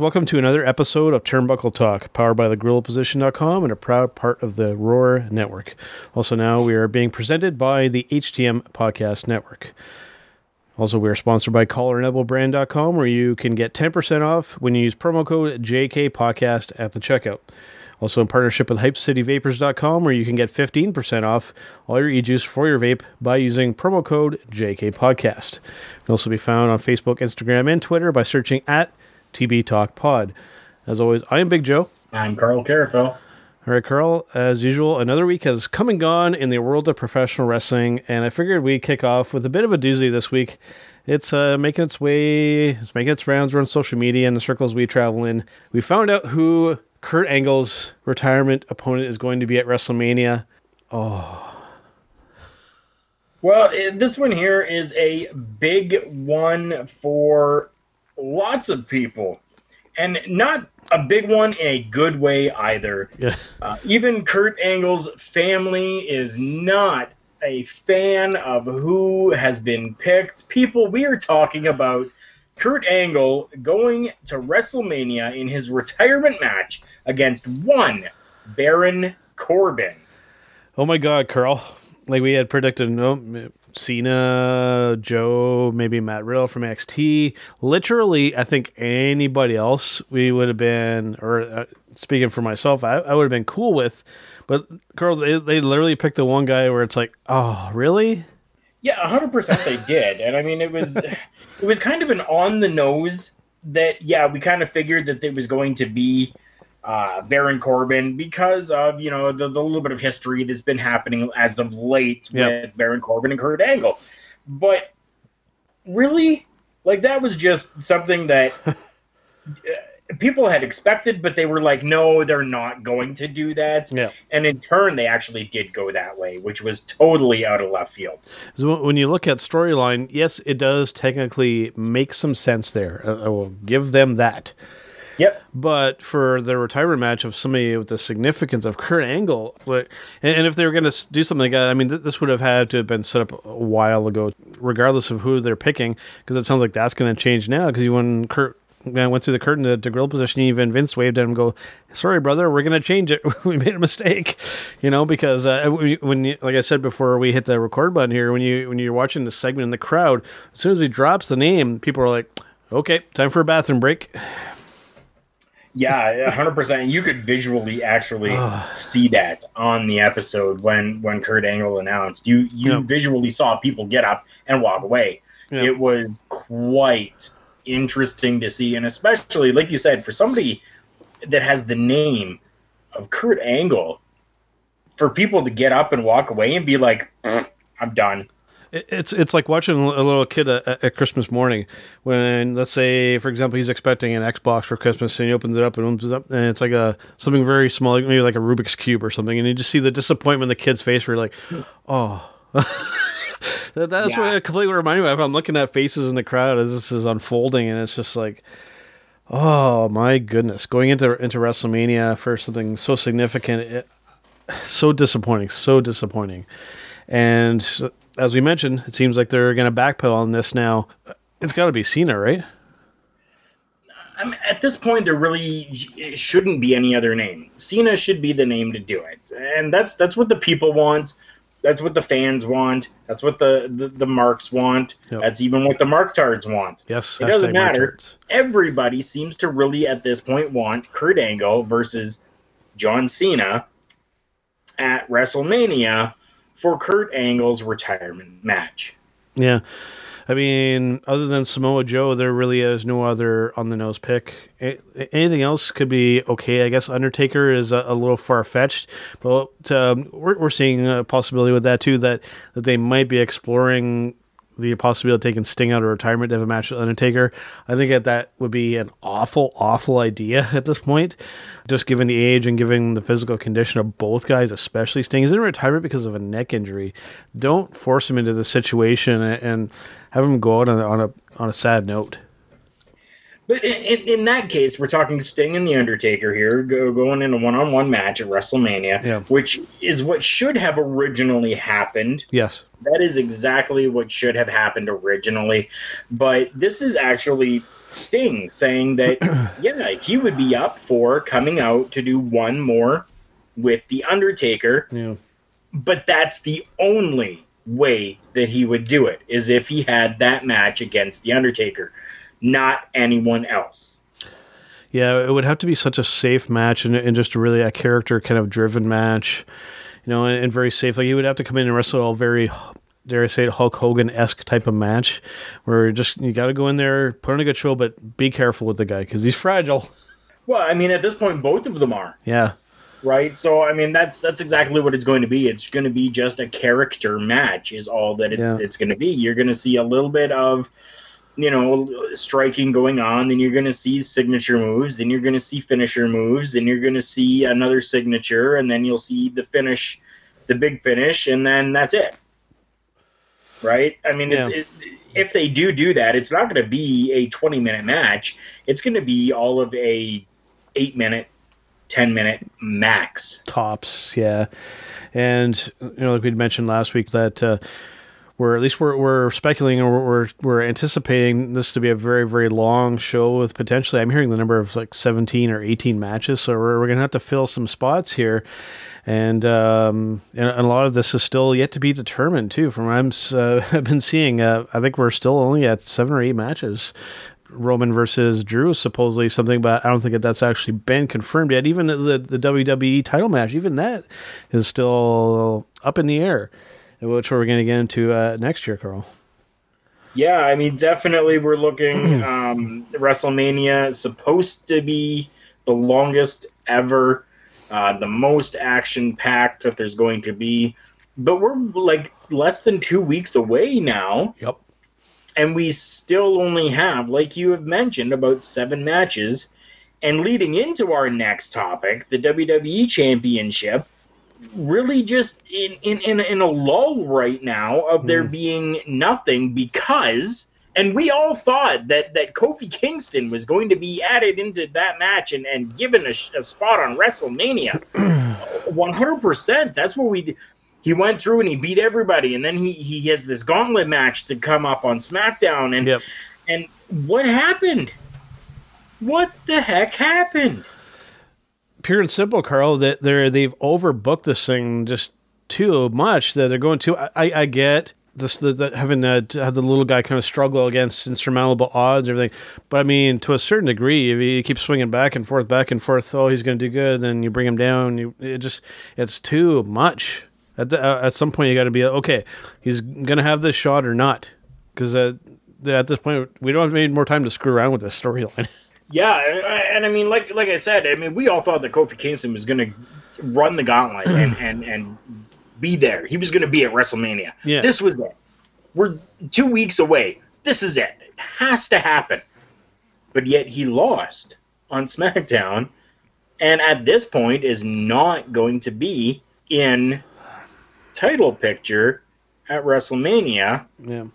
Welcome to another episode of Turnbuckle Talk, powered by thegorillaposition.com and a proud part of the Roar Network. Also, now we are being presented by the HTM Podcast Network. Also, we are sponsored by collarandelbowbrand.com, where you can get 10% off when you use promo code JKPodcast at the checkout. Also, in partnership with HypeCityVapors.com, where you can get 15% off all your e-juice for your vape by using promo code JKPodcast. You can also be found on Facebook, Instagram, and Twitter by searching at TB Talk Pod. As always, I am Big Joe. I'm Carl Carafel. All right, Carl, as usual, another week has come and gone in the world of professional wrestling, and I figured we'd kick off with a bit of a doozy this week. It's uh, making its way, it's making its rounds around social media and the circles we travel in. We found out who Kurt Angle's retirement opponent is going to be at WrestleMania. Oh, well, eh, this one here is a big one for lots of people, and not a big one in a good way either. Yeah. Uh, even Kurt Angle's family is not a fan of who has been picked. People, we are talking about Kurt Angle going to WrestleMania in his retirement match against one Baron Corbin. Oh my God, Carl! Like we had predicted, no, Cena, Joe, maybe Matt Riddle from NXT. Literally, I think anybody else we would have been, or uh, speaking for myself, I, I would have been cool with. But girls, they, they literally picked the one guy where it's like, oh, really? Yeah, hundred percent they did, and I mean it was it was kind of an on the nose that yeah we kind of figured that it was going to be uh, Baron Corbin because of you know the, the little bit of history that's been happening as of late Yep. with Baron Corbin and Kurt Angle, but really like that was just something that. uh, People had expected, but they were like, no, they're not going to do that. Yeah. And in turn, they actually did go that way, which was totally out of left field. So when- you look at storyline, yes, it does technically make some sense there. I I will give them that. Yep. But for the retirement match of somebody with the significance of Kurt Angle, what- and, and if they were going to do something like that, I mean, th- this would have had to have been set up a while ago, regardless of who they're picking, because it sounds like that's going to change now. Because when Kurt went through the curtain to, to Gorilla position, even Vince waved at him, go, "Sorry, brother, we're going to change it. we made a mistake," you know, because uh, when, when you, like I said before, we hit the record button here. When you when you're watching the segment in the crowd, as soon as he drops the name, people are like, "Okay, time for a bathroom break." Yeah, hundred percent. You could visually actually see that on the episode when when Kurt Angle announced. You you Yeah. visually saw people get up and walk away. Yeah. It was quite interesting to see, and especially like you said, for somebody that has the name of Kurt Angle, for people to get up and walk away and be like, mm, "I'm done." It- It's it's like watching a little kid at, at Christmas morning when let's say for example he's expecting an Xbox for Christmas and he opens it up and opens it up and it's like a something very small like maybe like a Rubik's cube or something and you just see the disappointment in the kid's face where you're like oh. That, that's what Yeah. it completely reminded me of. I'm looking at faces in the crowd as this is unfolding and it's just like oh my goodness. Going into into WrestleMania for something so significant it, so disappointing so disappointing. And as we mentioned, it seems like they're going to backpedal on this now. It's got to be Cena, right? I mean, at this point, there really shouldn't be any other name. Cena should be the name to do it, and that's that's what the people want. That's what the fans want. That's what the the, the marks want. Yep. That's even what the mark tards want. Yes. It doesn't matter. Everybody seems to really, at this point, want Kurt Angle versus John Cena at WrestleMania for Kurt Angle's retirement match. Yeah. I mean, other than Samoa Joe, there really is no other on the nose pick. anything else could be okay. I guess Undertaker is a, a little far fetched, but um, we're, we're seeing a possibility with that too that, that they might be exploring the possibility of taking Sting out of retirement to have a match with Undertaker. I think that that would be an awful, awful idea at this point, just given the age and given the physical condition of both guys, especially Sting. He's in retirement because of a neck injury. Don't force him into the situation and have him go out on a, on a sad note. But in, in, that case, we're talking Sting and The Undertaker here, go, going in a one on one match at WrestleMania, yeah. which is what should have originally happened. Yes. That is exactly what should have happened originally. But this is actually Sting saying that, yeah, he would be up for coming out to do one more with The Undertaker. Yeah. But that's the only way that he would do it, is if he had that match against The Undertaker not anyone else. Yeah, it would have to be such a safe match and, and just a really a character kind of driven match, you know, and, and very safe. Like he would have to come in and wrestle a very, dare I say, Hulk Hogan esque type of match, where just you got to go in there, put on a good show, but be careful with the guy because he's fragile. Well, I mean, at this point, both of them are. Yeah. Right. So, I mean, that's that's exactly what it's going to be. It's going to be just a character match, is all that it's yeah. it's going to be. You're going to see a little bit of you know, striking going on, then you're going to see signature moves, then you're going to see finisher moves, then you're going to see another signature, and then you'll see the finish, the big finish, and then that's it. Right? I mean, yeah. it, if they do do that, it's not going to be a 20 minute match. It's going to be all of a eight minute, 10 minute max. Tops, yeah. And, you know, like we mentioned last week, that. Uh, we're at least we're, we're speculating or we're, we're anticipating this to be a very very long show with potentially I'm hearing the number of like 17 or 18 matches so we're, we're gonna have to fill some spots here. And um, and, a lot of this is still yet to be determined too from what I'm uh, I've been seeing. Uh, I think we're still only at seven or eight matches. Roman versus Drew is supposedly something, but I don't think that that's actually been confirmed yet. Even the, the WWE title match, even that is still up in the air which we're going to get into uh, next year, Carl. Yeah, I mean, definitely we're looking. Um, WrestleMania is supposed to be the longest ever, uh, the most action packed if there's going to be. But we're like less than two weeks away now. Yep. And we still only have, like you have mentioned, about seven matches. And leading into our next topic, the WWE Championship really just in, in, in, in a lull right now of there mm. being nothing because and we all thought that that Kofi Kingston was going to be added into that match and, and given a, a spot on WrestleMania. 100%. That's what we did. He went through and he beat everybody, and then he, he has this gauntlet match to come up on SmackDown. And yep. and what happened? What the heck happened? Pure and simple, Carl, that they're they've overbooked this thing just too much. That they're going to. I, I get this the, the, having have the little guy kind of struggle against insurmountable odds and everything. But I mean, to a certain degree, if you keep swinging back and forth, back and forth, oh, he's going to do good. Then you bring him down. You it just it's too much. At the, uh, at some point, you got to be okay. He's going to have this shot or not, because uh, at this point, we don't have any more time to screw around with this storyline. Yeah, and I mean, like like I said, I mean, we all thought that Kofi Kingston was going to run the gauntlet and, and and be there. He was going to be at WrestleMania. Yeah. This was it. We're two weeks away. This is it. It has to happen. But yet he lost on SmackDown, and at this point is not going to be in title picture at WrestleMania. Yeah.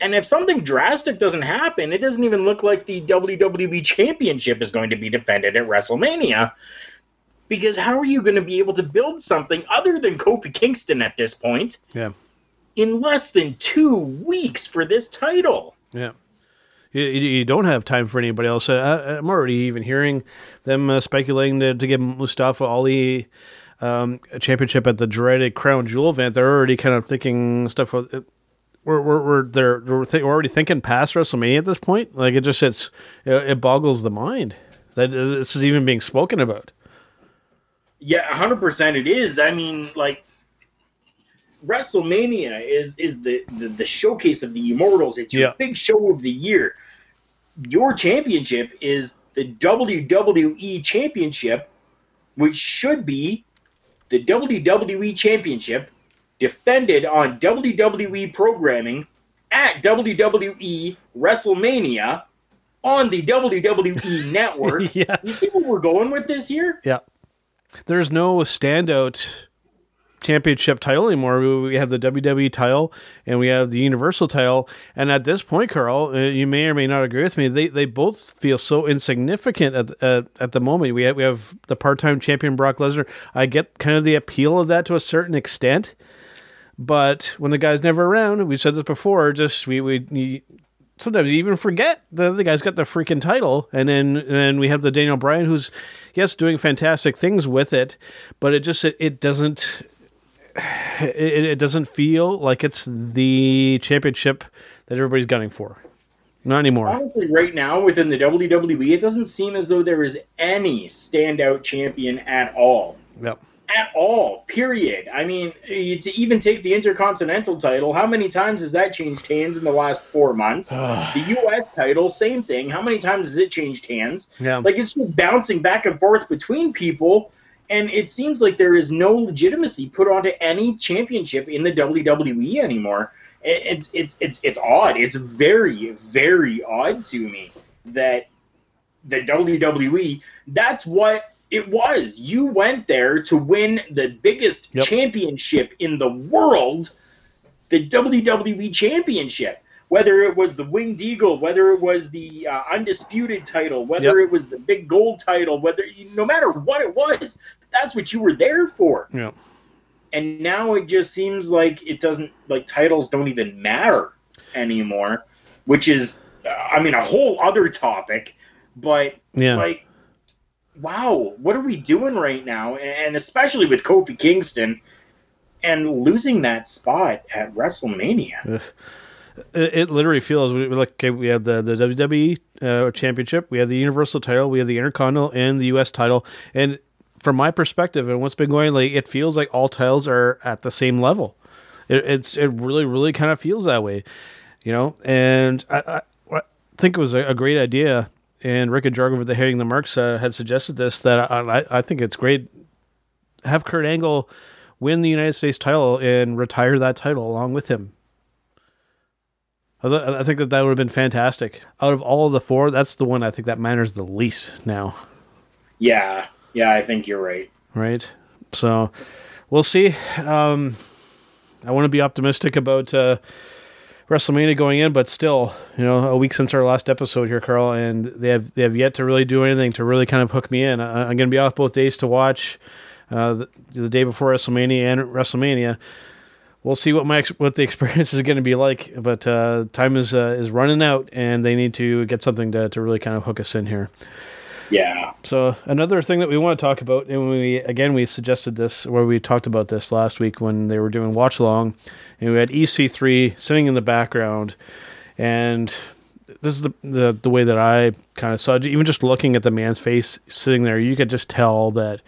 And if something drastic doesn't happen, it doesn't even look like the WWE Championship is going to be defended at WrestleMania. Because how are you going to be able to build something other than Kofi Kingston at this point? Yeah. In less than two weeks for this title. Yeah. You, you don't have time for anybody else. I, am already even hearing them uh, speculating to, to give Mustafa Ali um, a championship at the dreaded Crown Jewel event. They're already kind of thinking stuff. Uh, we're we're we're they're we're, th- we're already thinking past WrestleMania at this point. Like it just it's it, it boggles the mind that uh, this is even being spoken about. Yeah, hundred percent. It is. I mean, like WrestleMania is is the, the the showcase of the Immortals. It's your Yeah. big show of the year. Your championship is the WWE Championship, which should be the WWE Championship defended on WWE programming at WWE WrestleMania on the WWE Network. yeah. You see what we're going with this here? Yeah. There's no standout championship title anymore. We we have the WWE title and we have the Universal title. And at this point, Carl, uh, you may or may not agree with me. They they both feel so insignificant at at, at the moment. We have, we have the part time champion Brock Lesnar. I get kind of the appeal of that to a certain extent. But when the guy's never around, we've said this before. Just we we you, sometimes you even forget the the guy's got the freaking title, and then and then we have the Daniel Bryan who's yes doing fantastic things with it, but it just it, it doesn't it, it doesn't feel like it's the championship that everybody's gunning for. Not anymore. Honestly, right now within the WWE, it doesn't seem as though there is any standout champion at all. Yep. At all, period. I mean, eh, to even take the Intercontinental title, how many times has that changed hands in the last four months? the U.S. title, same thing. How many times has it changed hands? Yeah. Like it's just bouncing back and forth between people, and it seems like there is no legitimacy put onto any championship in the WWE anymore. It's it's it's it's odd. It's very very odd to me that the WWE. That's what it was. You went there to win the biggest Yep. championship in the world, the WWE Championship. Whether it was the Winged Eagle, whether it was the uh, undisputed title, whether Yep. it was the big gold title, whether no matter what it was, that's what you were there for. Yeah. And now it just seems like it doesn't like titles don't even matter anymore, which is, uh, I mean, a whole other topic. But Yeah. like wow what are we doing right now and especially with kofi kingston and losing that spot at wrestlemania it, it literally feels look okay, we have the the WWE uh, championship, we have the Universal title, we have the Intercontinental and the US title, and from my perspective and what's been going, like it feels like all titles are at the same level. It, it's it really really kind of feels that way, you know. And I, I, think it was a great idea, and Rick and Jargo with the hitting the marks uh, had suggested this that I, I I think it's great. Have Kurt Angle win the United States title and retire that title along with him. I, th- I think that that would have been fantastic. Out of all of the four, that's the one I think that matters the least now, yeah yeah i think you're right right? So we'll see. Um, I want to be optimistic about uh, WrestleMania going in, but still, you know, a week since our last episode here, Carl, and they have they have yet to really do anything to really kind of hook me in. I, I'm going to be off both days to watch uh, the, the day before WrestleMania and WrestleMania. We'll see what my what the experience is going to be like, but uh, time is uh, is running out, and they need to get something to, to really kind of hook us in here. yeah So another thing that we want to talk about, and we again we suggested this, where we talked about this last week when they were doing watch along, and we had EC3 sitting in the background, and this is the the, the way that I kind of saw it. Even just looking at the man's face sitting there, you could just tell that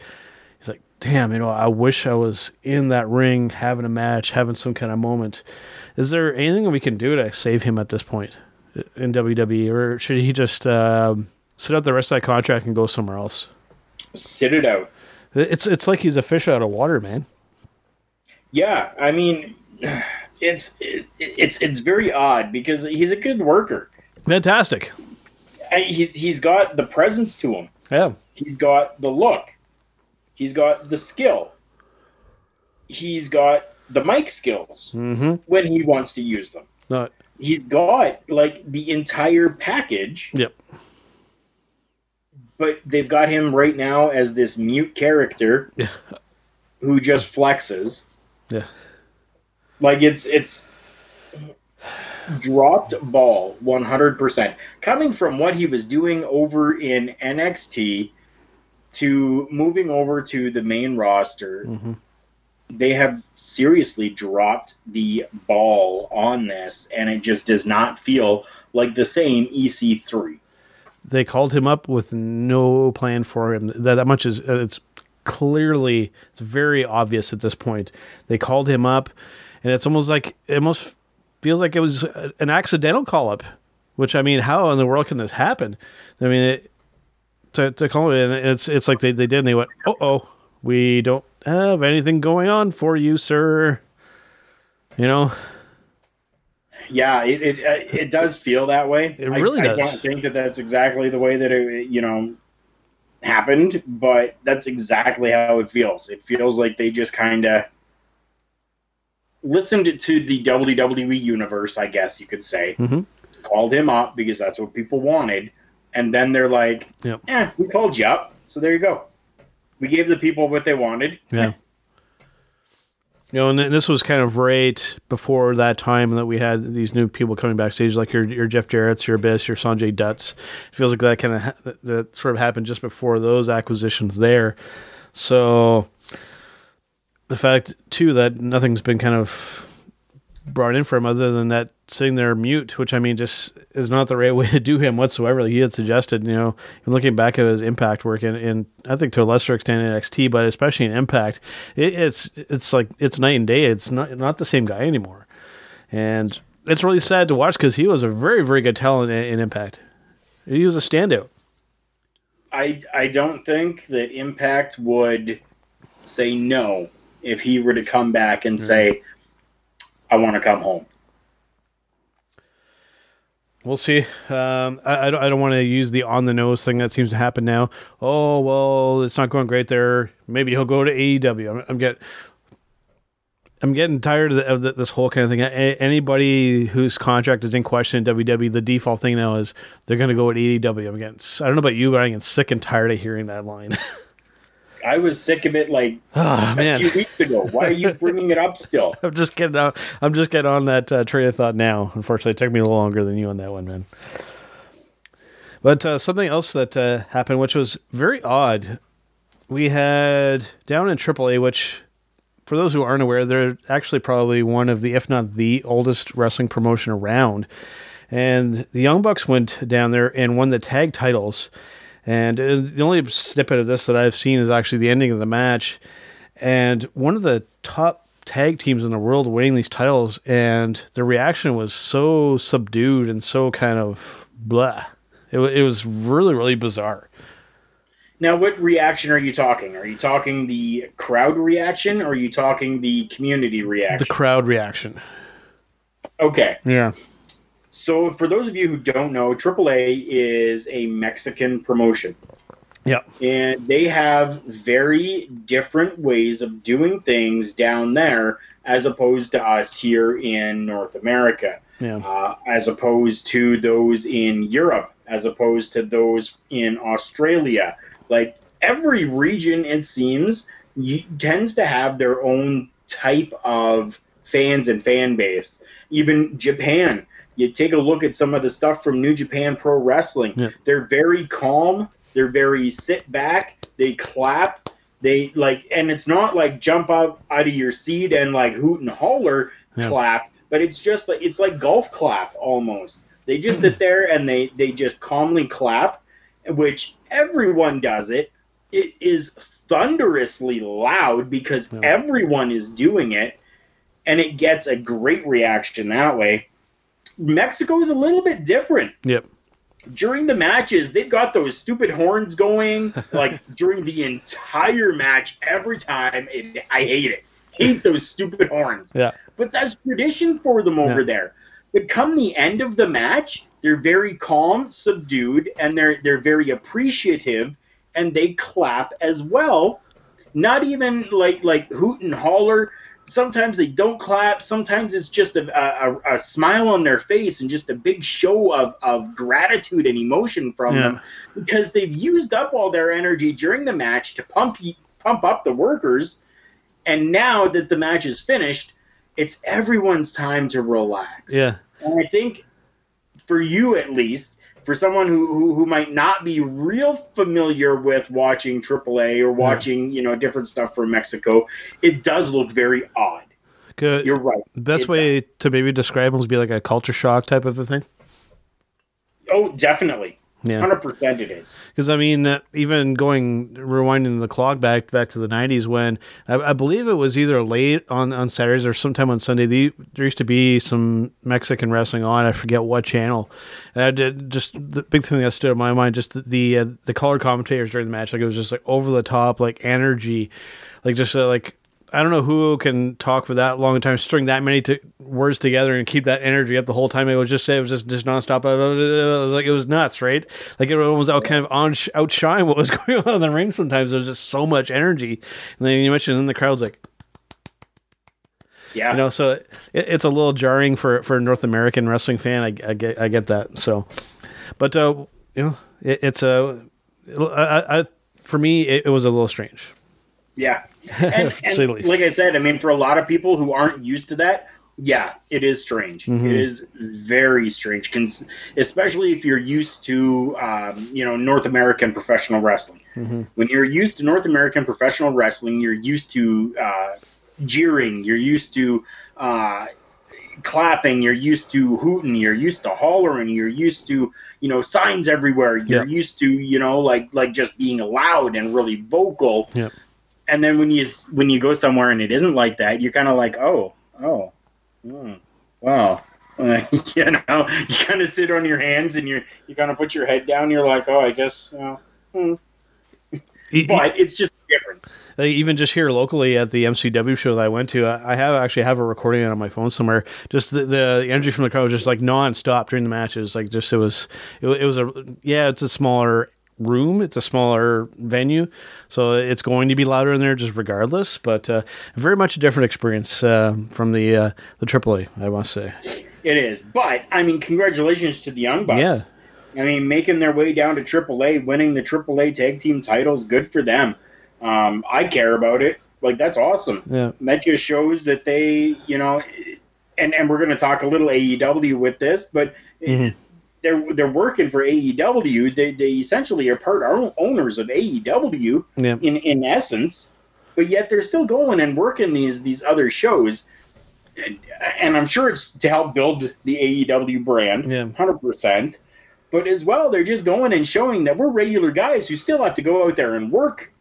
he's like, "Damn, you know, I wish I was in that ring having a match, having some kind of moment." Is there anything we can do to save him at this point in WWE, or should he just um, sit out the rest of that contract and go somewhere else? sit it out It's it's like he's a fish out of water, man. yeah i mean it's it, it's it's very odd because he's a good worker Fantastic. He's he's got the presence to him Yeah. He's got the look. He's got the skill. He's got the mic skills Mm-hmm. when he wants to use them. Not. He's got like the entire package, Yep. But they've got him right now as this mute character Yeah. who just flexes. Yeah. Like it's it's dropped ball 100%. Coming from what he was doing over in NXT to moving over to the main roster, Mhm. they have seriously dropped the ball on this and it just does not feel like the same E EC3. They called him up with no plan for him. That, that much is it's clearly it's very obvious at this point. They called him up, and it's almost like it almost feels like it was an accidental call up. Which I mean, how in the world can this happen? I mean, it, to to call it, and it's it's like they they did, and they went, oh oh, we don't have anything going on for you, sir. You know, Yeah, it it, uh, it does feel that way. It really I, does. I don't think that that's exactly the way that it you know happened, but that's exactly how it feels. It feels like they just kind of listened to the WWE universe, I guess you could say. Mhm. Called him up because that's what people wanted, and then they're like, Yep. "Eh, we called you up, so there you go. We gave the people what they wanted." Yeah. You know, and this was kind of right before that time that we had these new people coming backstage, like your your Jeff Jarrett's, your Abyss, your Sanjay Dutts. It feels like that kind of ha- that, that sort of happened just before those acquisitions there. So the fact too that nothing's been kind of brought in for him other than that sitting there mute, which I mean just is not the right way to do him whatsoever. Like he had suggested, you know, and looking back at his impact work and, and I think to a lesser extent in NXT, but especially in Impact, it, it's it's like it's night and day. It's not not the same guy anymore, and it's really sad to watch because he was a very very good talent in, in Impact. He was a standout. I I don't think that Impact would say no if he were to come back and mm-hmm. say, "I want to come home." We'll see. Um, I, I don't, I don't want to use the on the nose thing that seems to happen now. Oh well, it's not going great there. Maybe he'll go to AEW. I'm, I'm get, I'm getting tired of, the, of the, this whole kind of thing. A- anybody whose contract is in question in WWE, the default thing now is they're going to go at AEW. I'm getting. I don't know about you, but I'm getting sick and tired of hearing that line. I was sick of it like oh a man, few weeks ago. Why are you bringing it up still? I'm just getting on. I'm just getting on that uh, train of thought now. Unfortunately, it took me a little longer than you on that one, man. But uh, something else that uh, happened, which was very odd, we had down in AAA, which, for those who aren't aware, they're actually probably one of the, if not the oldest wrestling promotion around. And the Young Bucks went down there and won the tag titles. And uh, the only snippet of this that I've seen is actually the ending of the match. And one of the top tag teams in the world winning these titles, and the reaction was so subdued and so kind of blah. It, it was really, really bizarre. Now, what reaction are you talking? Are you talking the crowd reaction, or are you talking the community reaction? The crowd reaction. okay, Yeah. So for those of you who don't know, AAA is a Mexican promotion. Yeah. and they have very different ways of doing things down there as opposed to us here in North America, Yeah. uh, as opposed to those in Europe, as opposed to those in Australia. Like every region, it seems, y- tends to have their own type of fans and fan base. Even Japan, you take a look at some of the stuff from New Japan Pro Wrestling. Yeah. They're very calm. They're very sit back. They clap. They like, and it's not like jump up out of your seat and like hoot and holler Yeah. clap, but it's just like it's like golf clap almost. They just sit there and they they just calmly clap, which everyone does it. It is thunderously loud because Yeah. everyone is doing it, and it gets a great reaction that way. Mexico is a little bit different Yep. during the matches, they've got those stupid horns going like during the entire match every time. It, I hate it. Hate those stupid horns. Yeah. But that's tradition for them over Yeah. there. But come the end of the match, they're very calm, subdued, and they're they're very appreciative, and they clap as well. Not even like like hoot and holler. Sometimes they don't clap. Sometimes it's just a, a, a smile on their face and just a big show of, of gratitude and emotion from Yeah. them because they've used up all their energy during the match to pump pump up the workers, and now that the match is finished, it's everyone's time to relax. Yeah. And I think for you at least, for someone who, who, who might not be real familiar with watching AAA or watching, you know, different stuff from Mexico, it does look very odd. Good. You're right. the best It way to maybe describe them would be like a culture shock type of a thing. Oh, definitely. Yeah. Hundred percent, it is. Because I mean, uh, even going rewinding the clock back back to the '90s when I, I believe it was either late on, on Saturdays or sometime on Sunday. The, there used to be some Mexican wrestling on. I forget what channel. And I did just the big thing that stood in my mind just the the, uh, the color commentators during the match. Like it was just like over the top, like energy, like just uh, like I don't know who can talk for that long time, string that many t- words together and keep that energy up the whole time. It was just it was just just nonstop. It was like it was nuts, right? Like it was out kind of on outshine what was going on in the ring. Sometimes there was just so much energy, and then you mentioned, then the crowd's like, Yeah. you know, so it, it's a little jarring for for a North American wrestling fan. I, I get I get that. So, but uh, you know, it, it's a I, I, for me it, it was a little strange. Yeah. And, To say the and like I said, I mean, for a lot of people who aren't used to that, yeah, it is strange. Mm-hmm. It is very strange, cons- especially if you're used to, um, you know, North American professional wrestling. Mm-hmm. When you're used to North American professional wrestling, you're used to uh, jeering, you're used to uh, clapping, you're used to hooting, you're used to hollering, you're used to, you know, signs everywhere. You're Yeah. used to, you know, like like just being loud and really vocal Yeah. And then when you when you go somewhere and it isn't like that, you're kind of like, oh, oh, hmm, wow. Uh, you know, you kind of sit on your hands and you you kind of put your head down. You're like, oh, I guess. Hmm. But it's just a difference. Even just here locally at the MCW show that I went to, I I have actually have a recording on my phone somewhere. Just the, the energy from the crowd was just like nonstop during the matches. Like just it was, it, it was a yeah. It's a smaller room. It's a smaller venue, so it's going to be louder in there just regardless. But uh, very much a different experience uh, from the uh, the AAA. I must say. It is. But I mean, congratulations to the Young Bucks. Yeah. I mean, making their way down to AAA, winning the AAA tag team titles, good for them. Um, I care about it. Like that's awesome. Yeah. that just shows that they, you know, and and we're going to talk a little AEW with this, but Mhm. They're they're working for AEW. They they essentially are part owners of AEW Yeah. in in essence, but yet they're still going and working these these other shows. And, and I'm sure it's to help build the AEW brand, Yeah. hundred percent. But as well, they're just going and showing that we're regular guys who still have to go out there and work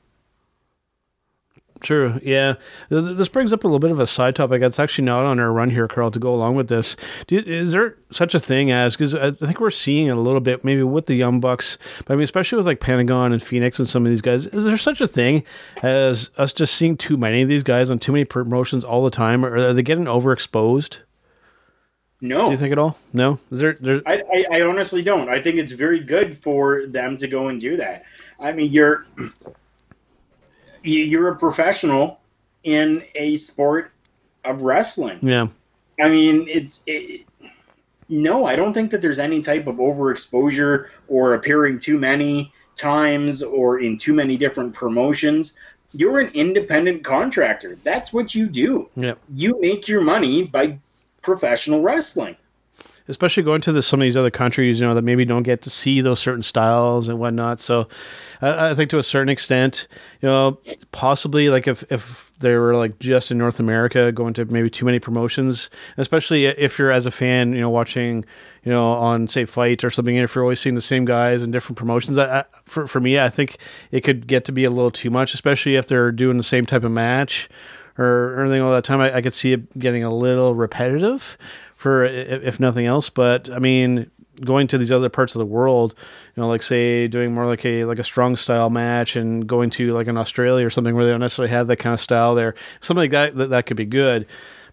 True. Yeah. This brings up a little bit of a side topic. It's actually not on our run here, Carl, to go along with this. You, is there such a thing as, because I think we're seeing it a little bit, maybe with the Young Bucks, but I mean, especially with like Pentagon and Phoenix and some of these guys, is there such a thing as us just seeing too many of these guys on too many promotions all the time? Or are they getting overexposed? No, Do you think at all? No? Is there, there I, I, I honestly don't. I think it's very good for them to go and do that. I mean, you're you- you're a professional in a sport of wrestling. yeah. I mean, it's it, no. I don't think that there's any type of overexposure or appearing too many times or in too many different promotions. You're an independent contractor. That's what you do. Yeah. You make your money by professional wrestling. Especially going to the, some of these other countries, you know, that maybe don't get to see those certain styles and whatnot. So, I, I think to a certain extent, you know, possibly like if if they were like just in North America, going to maybe too many promotions, especially if you're as a fan, you know, watching, you know, on say FITE or something, and if you're always seeing the same guys in different promotions, I, I, for for me, I think it could get to be a little too much, especially if they're doing the same type of match or, or anything all that time. I, I could see it getting a little repetitive for if nothing else. But I mean, going to these other parts of the world, you know, like say doing more like a like a strong style match and going to like an Australia or something where they don't necessarily have that kind of style there, something like that that, that could be good.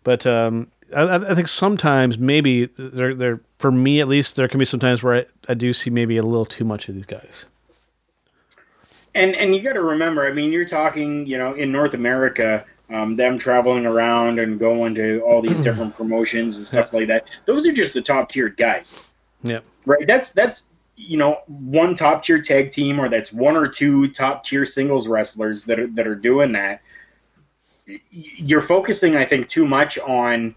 But um, I, I think sometimes maybe there there for me at least there can be some times where I, I do see maybe a little too much of these guys. And and you got to remember, I mean, you're talking, you know, in North America, um, them traveling around and going to all these different promotions and stuff like that. Those are just the top tiered guys, Yeah. right? That's that's you know one top tier tag team or that's one or two top tier singles wrestlers that are that are doing that. You're focusing, I think, too much on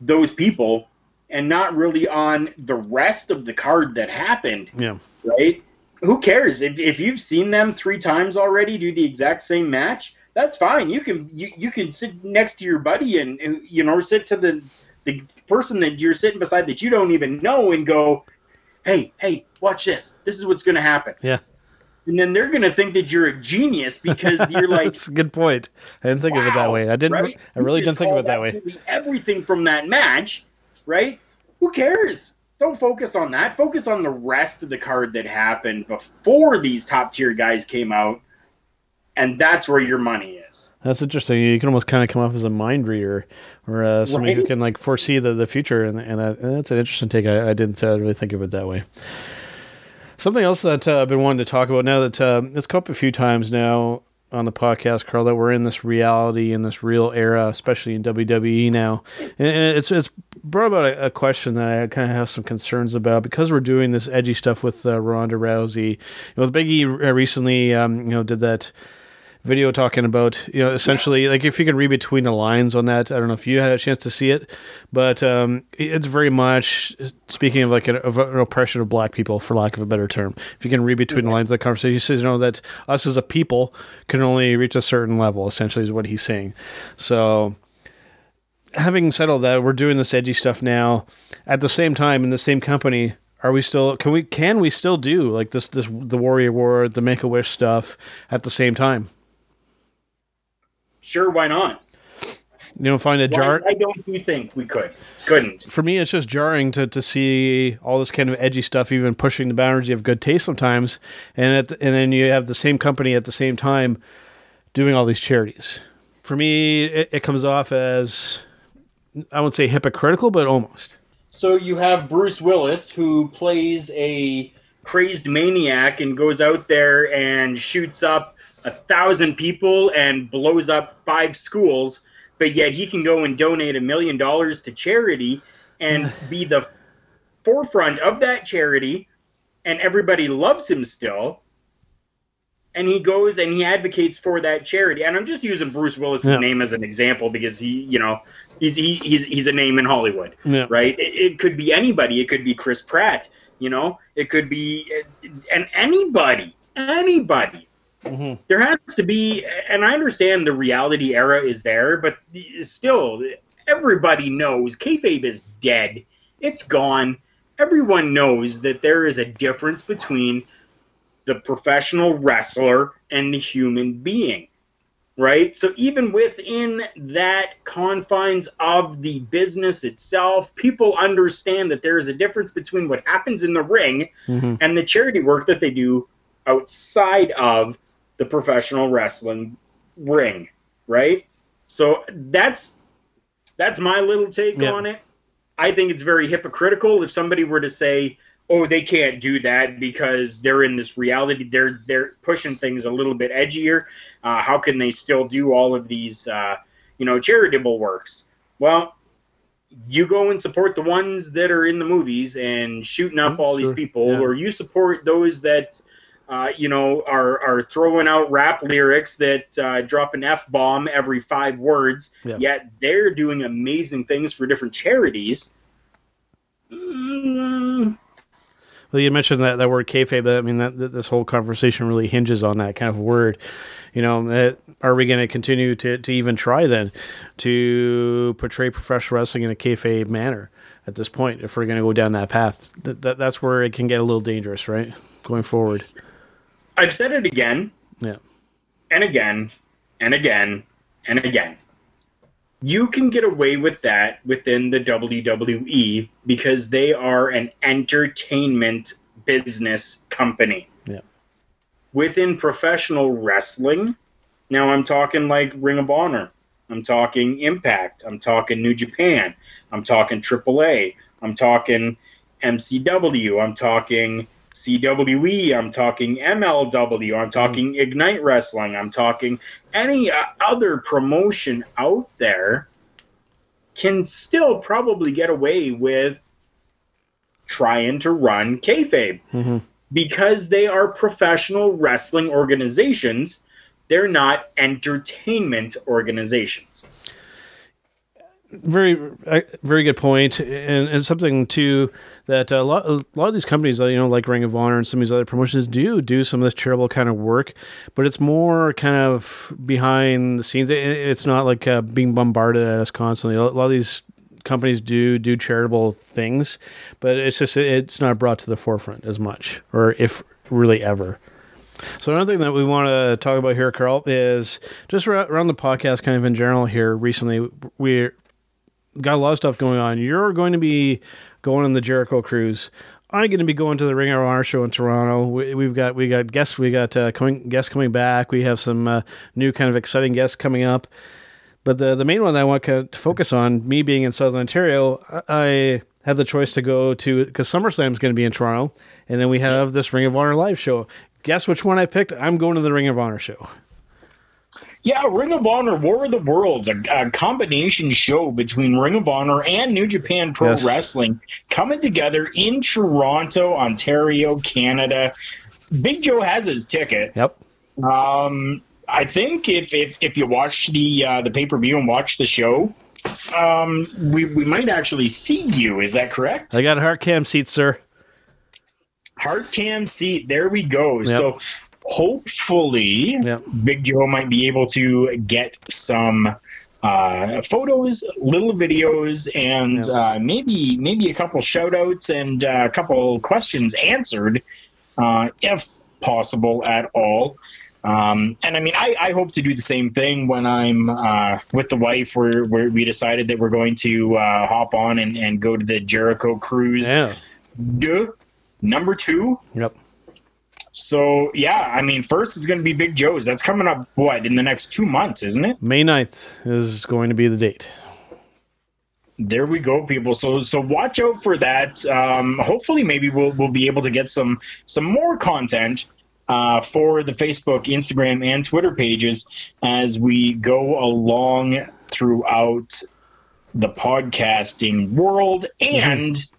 those people and not really on the rest of the card that happened Yeah. right? Who cares if, if you've seen them three times already do the exact same match? That's fine. You can you, you can sit next to your buddy and and, you know sit to the the person that you're sitting beside that you don't even know and go, hey, hey, watch this. This is what's going to happen. Yeah. And then they're going to think that you're a genius because you're like, That's a good point. I didn't think of it that way. I didn't. right? I really didn't think of it that way. Everything from that match, right? Who cares? Don't focus on that. Focus on the rest of the card that happened before these top tier guys came out, and that's where your money is. That's interesting. You can almost kind of come off as a mind reader, or uh, somebody who can like foresee the, the future, and and, uh, and that's an interesting take. I, I didn't uh, really think of it that way. Something else that uh, I've been wanting to talk about now that uh, it's come up a few times now on the podcast, Carl, that we're in this reality in this real era, especially in WWE now, and, and it's it's brought about a, a question that I kind of have some concerns about because we're doing this edgy stuff with uh, Ronda Rousey. You know, with Biggie uh, recently, um, you know, did that video talking about you know essentially like if you can read between the lines on that i don't know if you had a chance to see it but um, it's very much speaking of like an, of an oppression of black people for lack of a better term. If you can read between the lines of the conversation he says you know that us as a people can only reach a certain level essentially is what he's saying. So having said all that we're doing this edgy stuff now. At the same time in the same company are we still can we can we still do like this this the Warrior Award the make a wish stuff at the same time Sure, why not? you know find a Why, jar why don't you think we could? Couldn't. for me it's just jarring to, to see all this kind of edgy stuff even pushing the boundaries of good taste sometimes and at the, and then you have the same company at the same time doing all these charities for me it, it comes off as i won't say hypocritical but almost So you have Bruce Willis, who plays a crazed maniac and goes out there and shoots up a thousand people and blows up five schools, but yet he can go and donate a million dollars to charity and be the forefront of that charity, and everybody loves him still. And he goes and he advocates for that charity. And I'm just using Bruce Willis's Yeah. name as an example because he, you know, he's he, he's he's a name in Hollywood yeah right? It, it could be anybody. It could be Chris Pratt. You know, it could be uh, and anybody, anybody. Mhm. There has to be, and I understand the reality era is there, but still, everybody knows kayfabe is dead. It's gone. Everyone knows that there is a difference between the professional wrestler and the human being right? So even within that confines of the business itself, people understand that there is a difference between what happens in the ring Mhm. and the charity work that they do outside of the professional wrestling ring, right? So that's that's my little take Yeah. on it. I think it's very hypocritical if somebody were to say, "Oh, they can't do that because they're in this reality. They're they're pushing things a little bit edgier. Uh, how can they still do all of these, uh, you know, charitable works?" Well, you go and support the ones that are in the movies and shooting up Mm, all these people, Yeah. or you support those that. Uh, you know, are are throwing out rap lyrics that uh, drop an f bomb every five words. Yeah. Yet they're doing amazing things for different charities. Mm, Well, you mentioned that, that word kayfabe. That, I mean, that, that this whole conversation really hinges on that kind of word. You know, that, are we going to continue to, to even try then to portray professional wrestling in a kayfabe manner at this point? If we're going to go down that path, that, that, that's where it can get a little dangerous, right? Going forward. I've said it again Yeah. and again and again and again. You can get away with that within the WWE because they are an entertainment business company. Yeah. Within professional wrestling, now I'm talking like Ring of Honor, I'm talking Impact, I'm talking New Japan, I'm talking AAA, I'm talking MCW, I'm talking CWE, I'm talking MLW, I'm talking Ignite Wrestling, I'm talking any uh, other promotion out there can still probably get away with trying to run kayfabe Mhm. because they are professional wrestling organizations. They're not entertainment organizations. Very uh, very good point and, and something too that a lot, a lot of these companies uh, you know like ring of honor and some of these other promotions do do some of this charitable kind of work but it's more kind of behind the scenes it, it's not like uh, being bombarded at us constantly a lot of these companies do do charitable things, but it's just it's not brought to the forefront as much, or if really ever. So another thing that we want to talk about here, Carl, is just around the podcast, kind of in general. Here recently, we got a lot of stuff going on. You're going to be going on the Jericho cruise. I'm going to be going to the Ring of Honor show in Toronto. We, have got we got guests we got uh, coming guests coming back. We have some uh, new kind of exciting guests coming up. But the the main one that I want to focus on, me being in Southern Ontario, I have the choice to go to because SummerSlam is going to be in Toronto, and then we have this Ring of Honor live show. Guess which one I picked? I'm going to the Ring of Honor show. Yeah, Ring of Honor War of the Worlds, a, a, combination show between Ring of Honor and New Japan Pro yes. Wrestling coming together in Toronto, Ontario, Canada. Big Joe has his ticket. Yep. Um, I think if, if, if you watch the uh, the pay per view and watch the show, um, we, we might actually see you. Is that correct? I got a hard cam seat, sir. Hard cam seat. There we go. Yep. So hopefully. Big Joe might be able to get some uh, photos, little videos, and uh, maybe maybe a couple shout outs and uh, a couple questions answered, uh, if possible at all. Um, and I mean, I, I, hope to do the same thing when I'm uh, with the wife, where, where we decided that we're going to uh, hop on and, and go to the Jericho cruise. Yeah. Duh. Number two. Yep. So yeah, I mean, first is going to be Big Joe's. That's coming up what in the next two months, isn't it? May 9th is going to be the date. There we go, people. So so watch out for that. Um, hopefully, maybe we'll we'll be able to get some some more content uh, for the Facebook, Instagram, and Twitter pages as we go along throughout the podcasting world and. Mm-hmm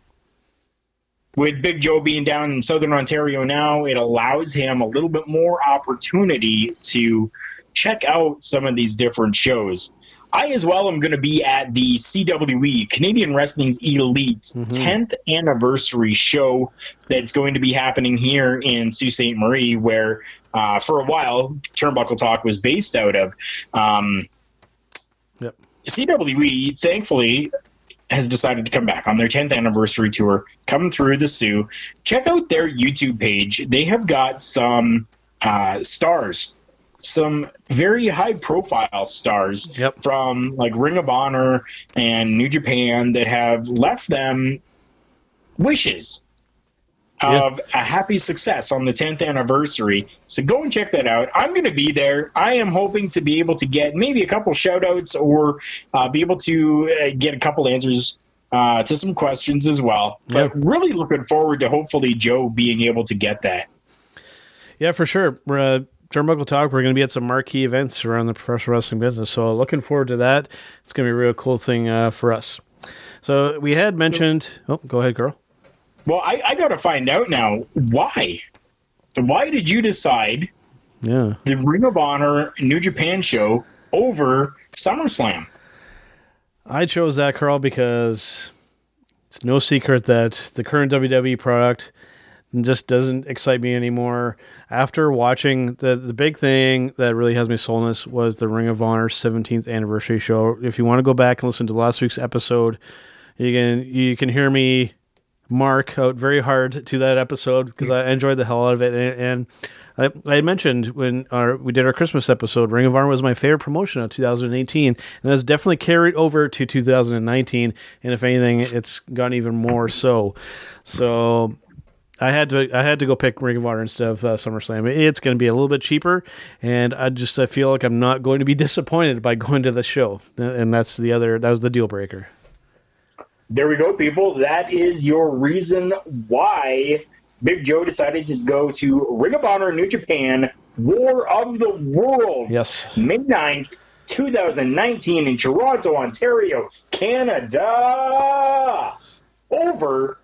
with Big Joe being down in Southern Ontario now, it allows him a little bit more opportunity to check out some of these different shows. I as well am going to be at the CWE, Canadian Wrestling's Elite, mm-hmm. 10th anniversary show that's going to be happening here in Sault Ste. Marie, where uh, for a while Turnbuckle Talk was based out of. Um, yep. CWE, thankfully, has decided to come back on their 10th anniversary tour, coming through the Soo. Check out their YouTube page. They have got some uh, stars, some very high profile stars yep. from like Ring of Honor and New Japan that have left them wishes of a happy success on the 10th anniversary. So go and check that out. I'm going to be there. I am hoping to be able to get maybe a couple shout outs or uh, be able to uh, get a couple answers uh, to some questions as well. But really looking forward to hopefully Joe being able to get that. Yeah, for sure. We're uh, Turnbuckle Talk. We're going to be at some marquee events around the professional wrestling business. So looking forward to that. It's going to be a real cool thing uh, for us. So we had mentioned. Oh, go ahead, Carl. Well, I, I got to find out now why. Why did you decide yeah. the Ring of Honor New Japan show over SummerSlam? I chose that, Carl, because it's no secret that the current WWE product just doesn't excite me anymore. After watching the the big thing that really has me this was the Ring of Honor 17th anniversary show. If you want to go back and listen to last week's episode, you can you can hear me mark out very hard to that episode because I enjoyed the hell out of it. And, and I, I, mentioned when our, we did our Christmas episode, Ring of Honor was my favorite promotion of 2018, and that's definitely carried over to 2019. And if anything, it's gotten even more so. So I had to I had to go pick Ring of Honor instead of uh, SummerSlam. It's going to be a little bit cheaper, and I just I feel like I'm not going to be disappointed by going to the show, and that's the other that was the deal breaker there we go, people. That is your reason why Big Joe decided to go to Ring of Honor New Japan War of the Worlds. Yes. May 9th, 2019 in Toronto, Ontario, Canada. Over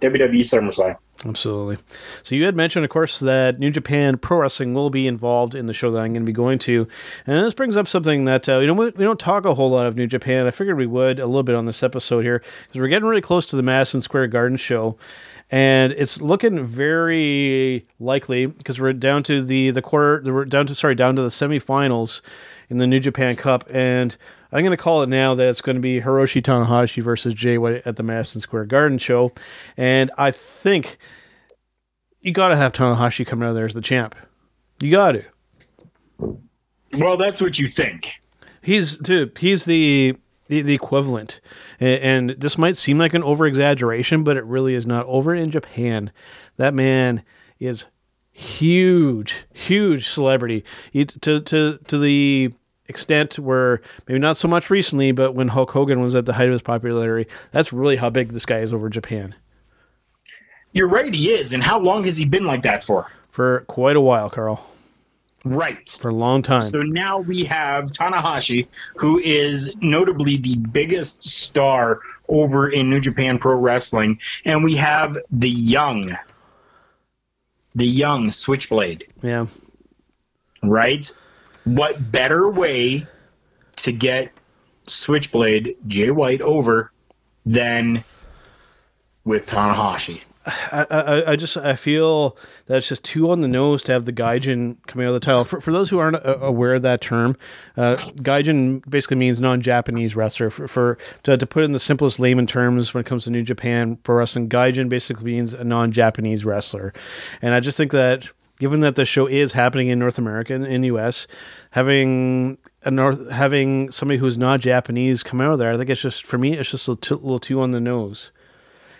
WWE SummerSlam. Absolutely. So you had mentioned, of course, that New Japan Pro Wrestling will be involved in the show that I'm going to be going to, and this brings up something that uh, you know we, we, don't talk a whole lot of New Japan. I figured we would a little bit on this episode here because we're getting really close to the Madison Square Garden show, and it's looking very likely because we're down to the the quarter, we're down to sorry, down to the semifinals in the New Japan Cup, and I'm going to call it now that it's going to be Hiroshi Tanahashi versus Jay White at the Madison Square Garden show, and I think you got to have Tanahashi coming out there as the champ. You got to. Well, that's what you think. He's dude, he's the the, the equivalent. And, and this might seem like an over exaggeration, but it really is not. Over in Japan, that man is huge, huge celebrity. He, to to to the extent where maybe not so much recently, but when Hulk Hogan was at the height of his popularity, that's really how big this guy is over Japan. You're right, he is. And how long has he been like that for? For quite a while, Carl. Right. For a long time. So now we have Tanahashi, who is notably the biggest star over in New Japan Pro Wrestling, and we have the young, the young Switchblade. Yeah. Right. What better way to get Switchblade Jay White over than with Tanahashi? I, I, I just I feel that it's just too on the nose to have the Gaijin coming out of the title. For, for those who aren't uh, aware of that term, uh, Gaijin basically means non-Japanese wrestler. For, for to, to put it in the simplest layman terms, when it comes to New Japan pro wrestling, Gaijin basically means a non-Japanese wrestler. And I just think that given that the show is happening in North America in, in US, having a North having somebody who's not Japanese come out of there, I think it's just for me, it's just a little too on the nose.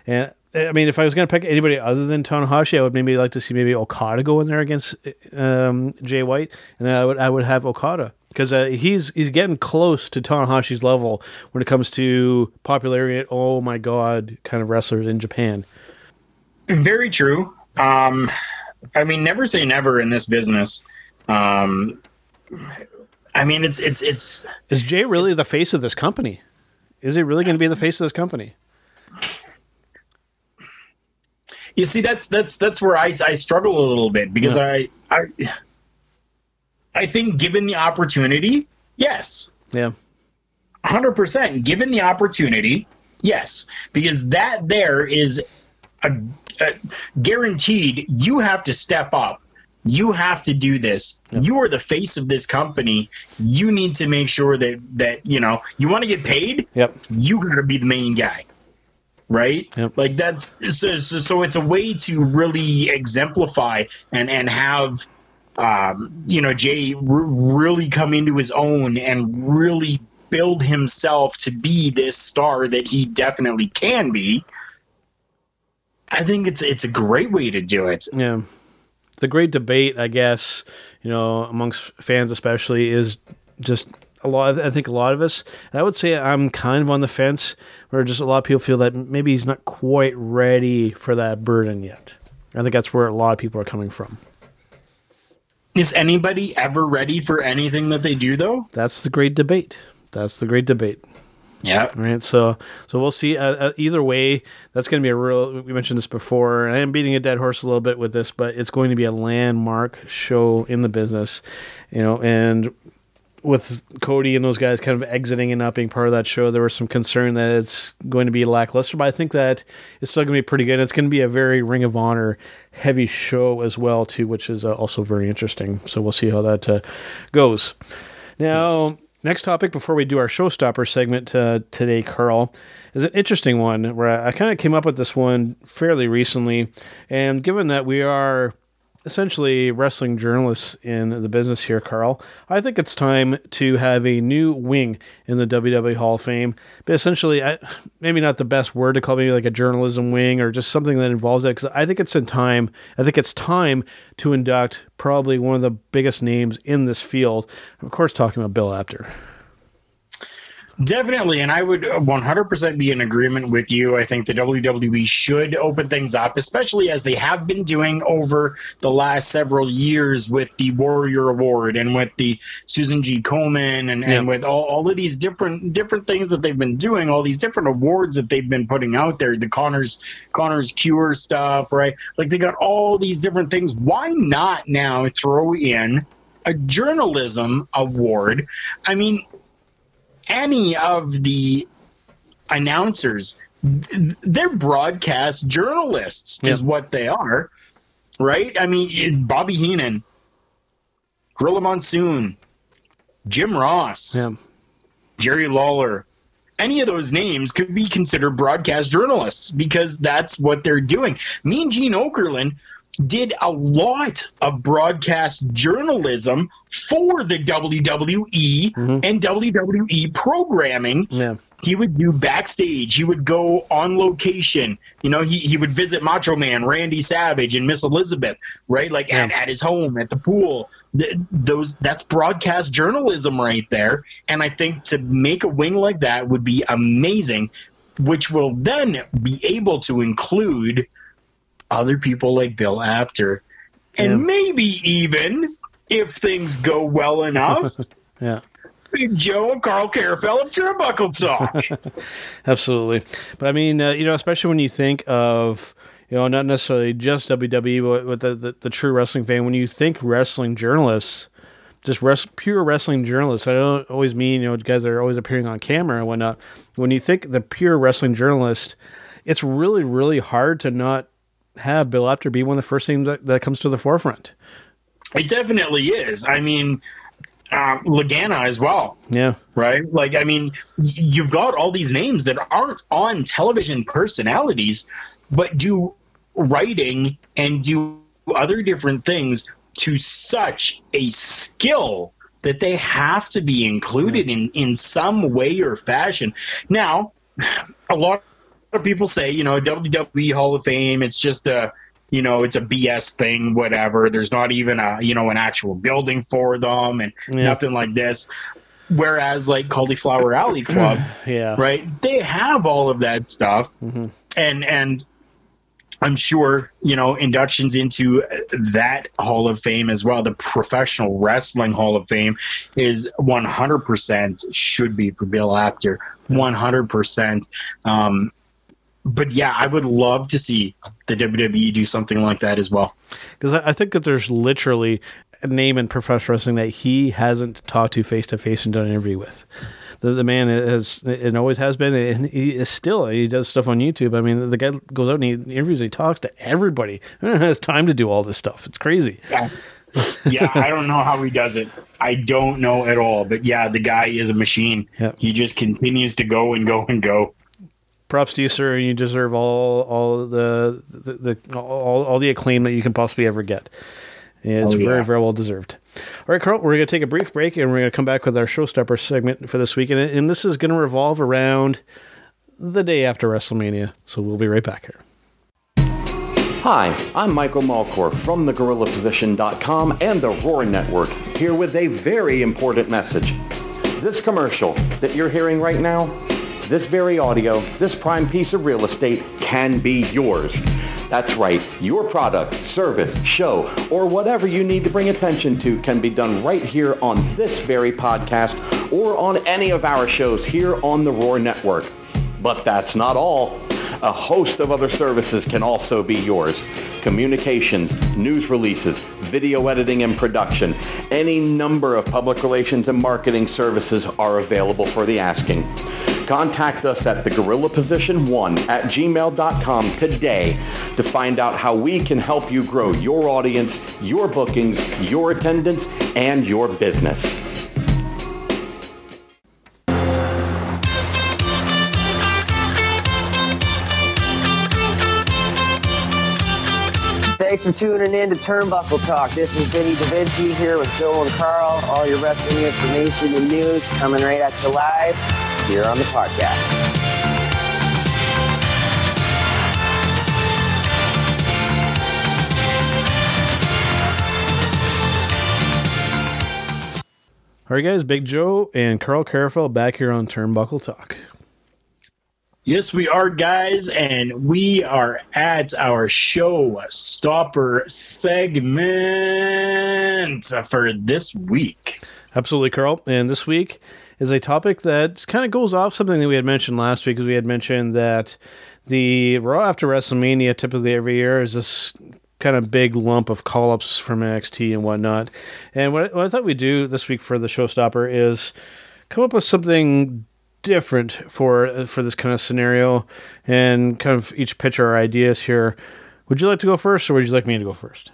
And I mean, if I was going to pick anybody other than Tanahashi, I would maybe like to see maybe Okada go in there against um, Jay White, and then I would I would have Okada because uh, he's he's getting close to Tanahashi's level when it comes to popularity. Oh my god, kind of wrestlers in Japan. Very true. Um, I mean, never say never in this business. Um, I mean, it's it's it's. Is Jay really the face of this company? Is he really going to be the face of this company? You see, that's that's that's where I, I struggle a little bit because yeah. I I I think given the opportunity, yes, yeah, hundred percent. Given the opportunity, yes, because that there is a, a guaranteed. You have to step up. You have to do this. Yep. You are the face of this company. You need to make sure that that you know you want to get paid. Yep. You got to be the main guy right? Yep. Like that's so, so, it's a way to really exemplify and and have um, you know Jay r- really come into his own and really build himself to be this star that he definitely can be. I think it's it's a great way to do it. Yeah. The great debate, I guess, you know, amongst fans especially is just a lot. I think a lot of us, and I would say I'm kind of on the fence, where just a lot of people feel that maybe he's not quite ready for that burden yet. I think that's where a lot of people are coming from. Is anybody ever ready for anything that they do, though? That's the great debate. That's the great debate. Yeah. Right. So, so we'll see. Uh, uh, either way, that's going to be a real. We mentioned this before, and I am beating a dead horse a little bit with this, but it's going to be a landmark show in the business, you know. And with Cody and those guys kind of exiting and not being part of that show, there was some concern that it's going to be lackluster. But I think that it's still going to be pretty good. It's going to be a very Ring of Honor heavy show as well, too, which is uh, also very interesting. So we'll see how that uh, goes. Now, yes. next topic before we do our showstopper segment uh, today, Carl, is an interesting one where I, I kind of came up with this one fairly recently, and given that we are essentially wrestling journalists in the business here, Carl. I think it's time to have a new wing in the WWE Hall of Fame. But essentially, I, maybe not the best word to call maybe like a journalism wing or just something that involves that because I think it's in time. I think it's time to induct probably one of the biggest names in this field. Of course, talking about Bill Apter. Definitely, and I would uh, 100% be in agreement with you. I think the WWE should open things up, especially as they have been doing over the last several years with the Warrior Award and with the Susan G. Komen and, yeah. and with all, all of these different different things that they've been doing, all these different awards that they've been putting out there, the Connors Connor's Cure stuff, right? Like they got all these different things. Why not now throw in a journalism award? I mean, any of the announcers they're broadcast journalists, is what they are, right? I mean, Bobby Heenan, Gorilla Monsoon, Jim Ross, Yeah. Jerry Lawler, any of those names could be considered broadcast journalists because that's what they're doing. Mean Gene Okerlund did a lot of broadcast journalism for the WWE mm-hmm. and WWE programming Yeah. he would do backstage. He would go on location. You know, he, he would visit Macho Man, Randy Savage, and Miss Elizabeth, right? Like at, at his home, at the pool. Th- those that's broadcast journalism right there. And I think to make a wing like that would be amazing, which will then be able to include other people like Bill Apter, and Yeah. maybe even if things go well enough. Yeah. Big Joe and Carl Carafell of Turnbuckle Talk. Absolutely. But I mean, uh, you know, especially when you think of, you know, not necessarily just WWE, but with the, the, the true wrestling fan, when you think wrestling journalists, just res- pure wrestling journalists, I don't always mean, you know, guys that are always appearing on camera and whatnot. When you think the pure wrestling journalist, it's really, really hard to not have Bill Apter be one of the first names that, that comes to the forefront. It definitely is. I mean, uh, Lagana as well, Yeah. right? Like, I mean, you've got all these names that aren't on television personalities, but do writing and do other different things to such a skill that they have to be included in in some way or fashion. Now, a lot of people say, you know, WWE Hall of Fame, it's just a you know, it's a BS thing, whatever. There's not even a, you know, an actual building for them and Yeah. nothing like this. Whereas like Cauliflower Alley Club, Yeah. right? They have all of that stuff. And and I'm sure, you know, inductions into that Hall of Fame as well, the Professional Wrestling Hall of Fame is 100% should be for Bill Apter. 100%. Um, but yeah, I would love to see the WWE do something like that as well. Because I, think that there's literally a name in professional wrestling that he hasn't talked to face to face and done an interview with. The, the man has and always has been, and he is still. He does stuff on YouTube. I mean, the guy goes out and he interviews. And he talks to everybody. He has time to do all this stuff. It's crazy. Yeah. yeah, I don't know how he does it. I don't know at all. But yeah, the guy is a machine. Yep. He just continues to go and go and go. Props to you, sir. And you deserve all all the the, the all, all the acclaim that you can possibly ever get. It's Oh, yeah. very, very well deserved. All right, Carl, we're going to take a brief break and we're going to come back with our showstopper segment for this week. And, and this is going to revolve around the day after WrestleMania. So we'll be right back here. Hi, I'm Michael Malcor from thegorillaposition.com and the Roar Network, here with a very important message. This commercial that you're hearing right now, this very audio, this prime piece of real estate can be yours. That's right, your product, service, show, or whatever you need to bring attention to can be done right here on this very podcast or on any of our shows here on the Roar Network. But that's not all. A host of other services can also be yours. Communications, news releases, video editing and production. Any number of public relations and marketing services are available for the asking. Contact us at thegorillaposition1 at gmail.com today to find out how we can help you grow your audience, your bookings, your attendance, and your business. Thanks for tuning in to Turnbuckle Talk. This is Vinny Da Vinci here with Joe and Carl. All your wrestling information and news coming right at you live here on the podcast. All right, guys, Big Joe and Carl Carafell back here on Turnbuckle Talk. Yes, we are, guys, and we are at our show stopper segment for this week. Absolutely, Carl. And this week is a topic that kind of goes off something that we had mentioned last week, because we had mentioned that the Raw after WrestleMania, typically every year, is this kind of big lump of call ups from NXT and whatnot. And what I, what I thought we'd do this week for the showstopper is come up with something different for for this kind of scenario and kind of each pitch our ideas here. Would you like to go first, or would you like me to go first?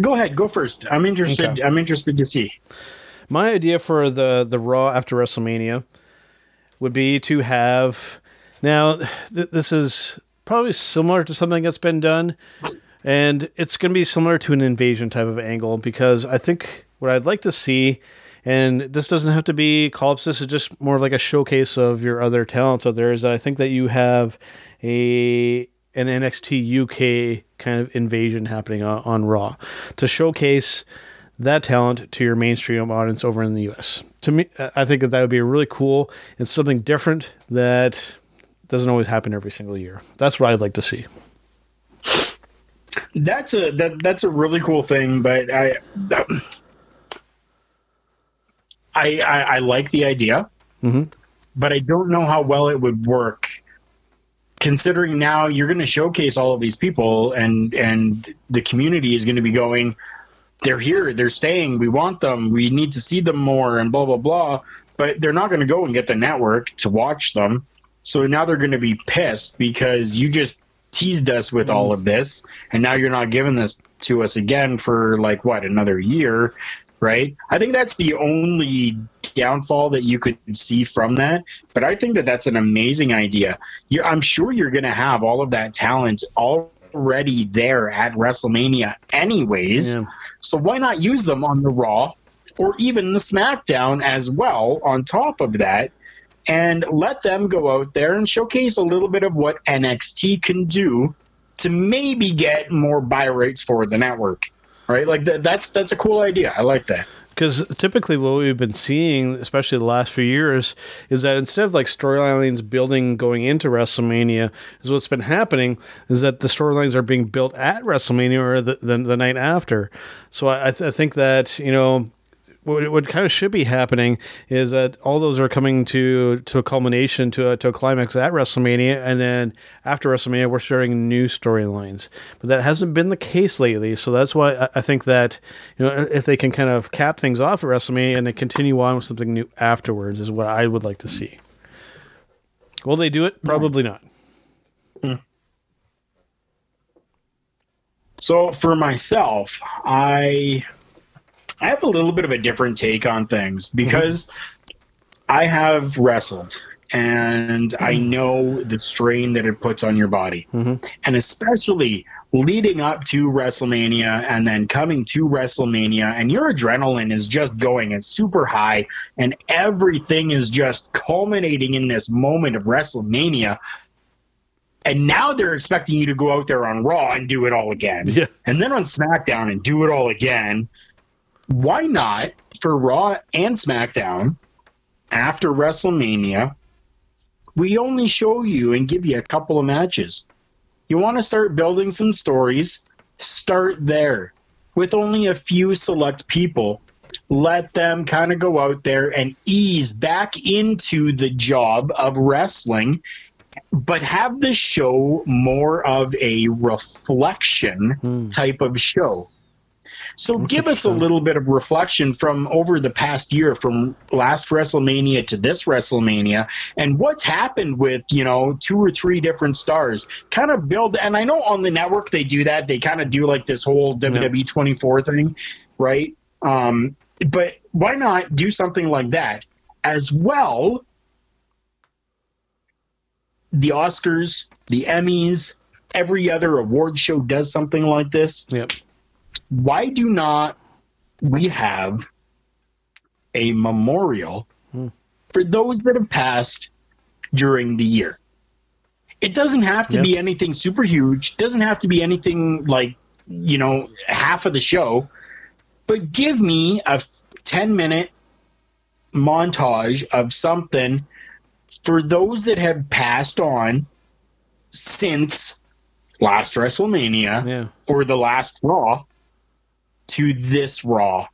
Go ahead, go first. I'm interested. Okay. I'm interested to see. My idea for the the Raw after WrestleMania would be to have now th- this is probably similar to something that's been done and it's going to be similar to an invasion type of angle because I think what I'd like to see and this doesn't have to be call-ups this is just more of like a showcase of your other talents out there is that I think that you have a an NXT UK kind of invasion happening on, on Raw to showcase that talent to your mainstream audience over in the US. To me, I think that that would be really cool. It's something different that doesn't always happen every single year. That's what I'd like to see. That's a that that's a really cool thing, but I I I, I like the idea, Mhm. but I don't know how well it would work. Considering now you're going to showcase all of these people, and and the community is going to be going, they're here, they're staying, we want them, we need to see them more, and blah blah blah. But they're not going to go and get the network to watch them. So now they're going to be pissed because you just teased us with all of this, and now you're not giving this to us again for like what another year, right? I think that's the only downfall that you could see from that. But I think that that's an amazing idea. you I'm sure you're going to have all of that talent already there at WrestleMania, anyways. Yeah. So why not use them on the Raw or even the SmackDown as well on top of that? And let them go out there and showcase a little bit of what NXT can do to maybe get more buy rates for the network. Right? Like that, that's that's a cool idea. I like that. Because typically, what we've been seeing, especially the last few years, is that instead of like storylines building going into WrestleMania, is what's been happening is that the storylines are being built at WrestleMania or the, the, the night after. So I, I, th- I think that, you know, what, what kind of should be happening is that all those are coming to to a culmination to a, to a climax at WrestleMania, and then after WrestleMania, we're starting new storylines. But that hasn't been the case lately, so that's why I, I think that you know if they can kind of cap things off at WrestleMania and then continue on with something new afterwards is what I would like to see. Will they do it? Probably not. Hmm. So for myself, I I have a little bit of a different take on things because I have wrestled and I mm-hmm. know the strain that it puts on your body. Mm-hmm. And especially leading up to WrestleMania and then coming to WrestleMania and your adrenaline is just going it's super high and everything is just culminating in this moment of WrestleMania. And now they're expecting you to go out there on Raw and do it all again. Yeah. And then on SmackDown and do it all again. Why not for Raw and SmackDown after WrestleMania? We only show you and give you a couple of matches. You want to start building some stories? Start there with only a few select people. Let them kind of go out there and ease back into the job of wrestling, but have the show more of a reflection hmm. type of show. So give us a little bit of reflection from over the past year, from last WrestleMania to this WrestleMania, and what's happened with you know two or three different stars. Kind of build, and I know on the network they do that. They kind of do like this whole WWE 24 thing, right? Um, but why not do something like that as well? The Oscars, the Emmys, every other award show does something like this Yep. Why do not we have a memorial hmm. for those that have passed during the year? It doesn't have to Yep. be anything super huge, doesn't have to be anything like, you know, half of the show, but give me a 10 minute montage of something for those that have passed on since last WrestleMania Yeah. or the last Raw to this Raw,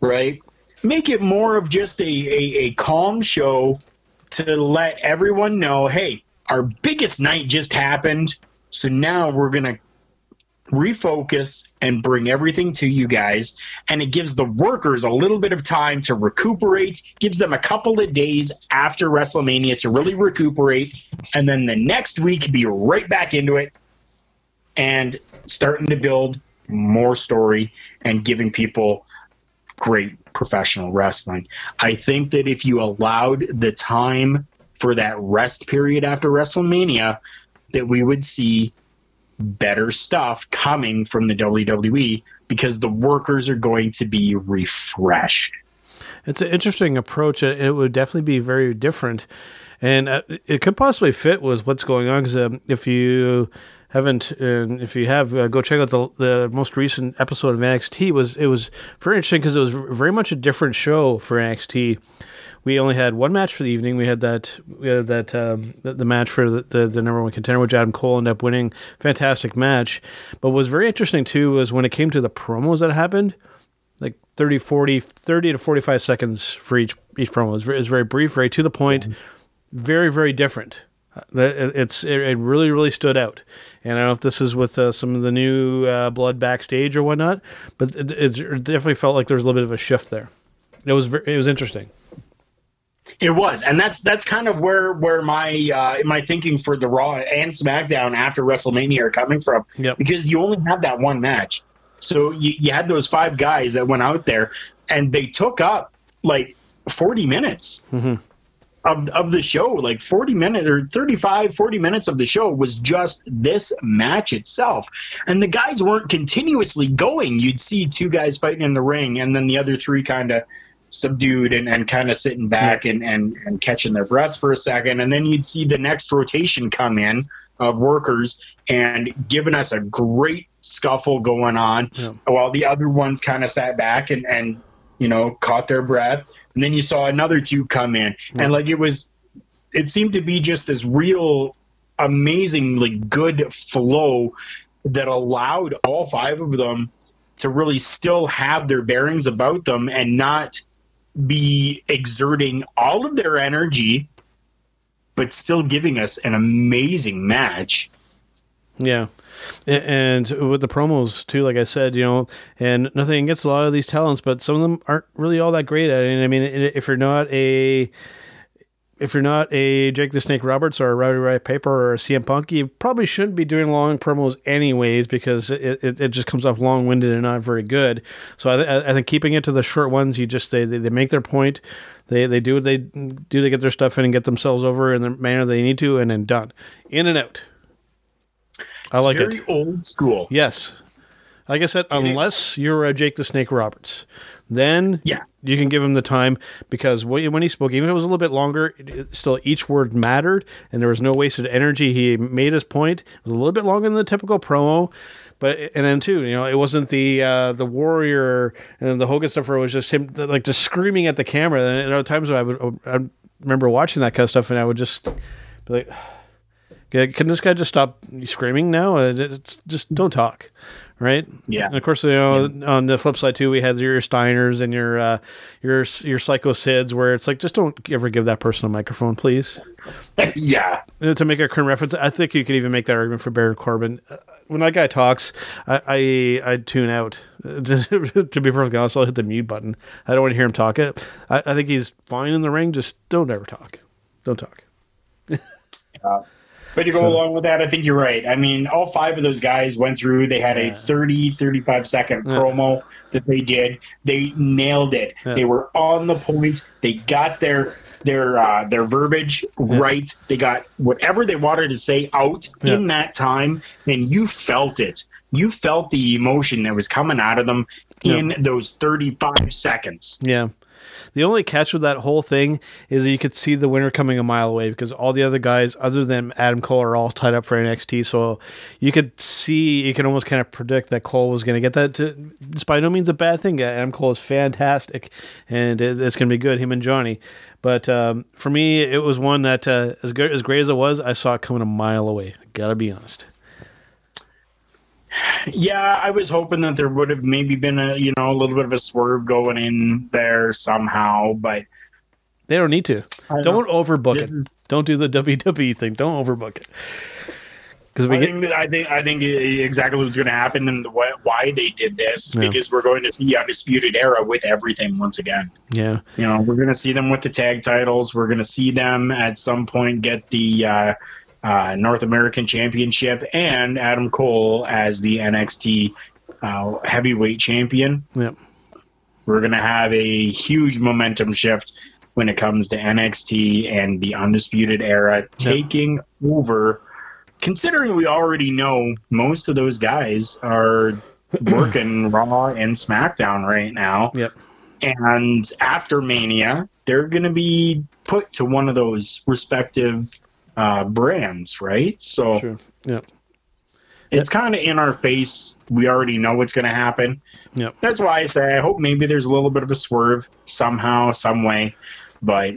right? Make it more of just a, a, a calm show to let everyone know hey, our biggest night just happened. So now we're going to refocus and bring everything to you guys and it gives the workers a little bit of time to recuperate gives them a couple of days after wrestlemania to really recuperate and then the next week be right back into it and starting to build more story and giving people great professional wrestling i think that if you allowed the time for that rest period after wrestlemania that we would see better stuff coming from the WWE because the workers are going to be refreshed. It's an interesting approach. It would definitely be very different, and uh, it could possibly fit with what's going on. Because um, if you haven't, and if you have, uh, go check out the the most recent episode of NXT. It was it was very interesting because it was very much a different show for NXT we only had one match for the evening. We had that we had that um, the, the, match for the, the, the number one contender, which Adam Cole ended up winning. Fantastic match. But what was very interesting too was when it came to the promos that happened, like 30, 40, 30 to 45 seconds for each each promo. It was very, very brief, very to the point, mm-hmm. very, very different. It's it really really stood out, and I don't know if this is with uh, some of the new uh, blood backstage or whatnot, but it, it, definitely felt like there was a little bit of a shift there. It was it was interesting. It was, and that's that's kind of where where my uh, my thinking for the Raw and SmackDown after WrestleMania are coming from. Yep. Because you only have that one match, so you, you had those five guys that went out there, and they took up like forty minutes. Mm-hmm. Of, of the show like 40 minutes or 35 40 minutes of the show was just this match itself and the guys weren't continuously going you'd see two guys fighting in the ring and then the other three kind of subdued and, and kind of sitting back and, and, and catching their breath for a second. And then you'd see the next rotation come in of workers and giving us a great scuffle going on yeah. while the other ones kind of sat back and, and, you know, caught their breath. And then you saw another two come in. Yeah. And like it was, it seemed to be just this real amazingly good flow that allowed all five of them to really still have their bearings about them and not be exerting all of their energy, but still giving us an amazing match. Yeah. And with the promos too, like I said, you know, and nothing against a lot of these talents, but some of them aren't really all that great at it. I mean, if you're not a if you're not a Jake the Snake Roberts or a Rowdy Roddy Piper or a CM Punk, you probably shouldn't be doing long promos anyways because it, it, it just comes off long winded and not very good. So I, th- I think keeping it to the short ones, you just they, they make their point, they they do what they do, they get their stuff in and get themselves over in the manner they need to, and then done, in and out. I it's like very it. Old school. Yes, like I said, unless you're a Jake the Snake Roberts, then yeah, you can give him the time because when he spoke, even if it was a little bit longer, still each word mattered and there was no wasted energy. He made his point. It was a little bit longer than the typical promo, but and then too, you know, it wasn't the uh, the warrior and the Hogan stuff where it was just him like just screaming at the camera. And there are times I would I remember watching that kind of stuff and I would just be like. Can this guy just stop screaming now? It's just don't talk, right? Yeah. And of course, you know, yeah. on the flip side too, we had your Steiners and your uh, your your Psycho Sids, where it's like, just don't ever give that person a microphone, please. yeah. To make a current reference, I think you could even make that argument for Baron Corbin. Uh, when that guy talks, I I, I tune out. to be perfectly honest, I'll hit the mute button. I don't want to hear him talk. I, I think he's fine in the ring. Just don't ever talk. Don't talk. yeah. But to go so, along with that, I think you're right. I mean, all five of those guys went through. They had yeah. a 30, 35 second yeah. promo that they did. They nailed it. Yeah. They were on the point. They got their their uh, their verbiage right. They got whatever they wanted to say out in that time, and you felt it. You felt the emotion that was coming out of them in those 35 seconds. Yeah. The only catch with that whole thing is you could see the winner coming a mile away because all the other guys, other than Adam Cole, are all tied up for NXT. So you could see, you can almost kind of predict that Cole was going to get that. To, it's by no means a bad thing. Adam Cole is fantastic, and it's, it's going to be good. Him and Johnny. But um, for me, it was one that uh, as good as great as it was, I saw it coming a mile away. Gotta be honest. Yeah, I was hoping that there would have maybe been a you know a little bit of a swerve going in there somehow, but they don't need to. Don't overbook it. Is... Don't do the WWE thing. Don't overbook it. Because we I get think, that- I think I think exactly what's going to happen and the, why- why they did this Yeah. because we're going to see undisputed era with everything once again. yeah, You know, we're going to see them with the tag titles. We're going to see them at some point get the uh, uh, North American Championship and Adam Cole as the NXT uh, Heavyweight Champion. yeah, We're going to have a huge momentum shift when it comes to NXT and the Undisputed Era taking over. Considering we already know most of those guys are working Raw and SmackDown right now. yep, And after Mania, they're going to be put to one of those respective uh, brands, right? So true, yeah, it's kind of in our face. We already know what's going to happen. Yep. That's why I say I hope maybe there's a little bit of a swerve somehow, some way. But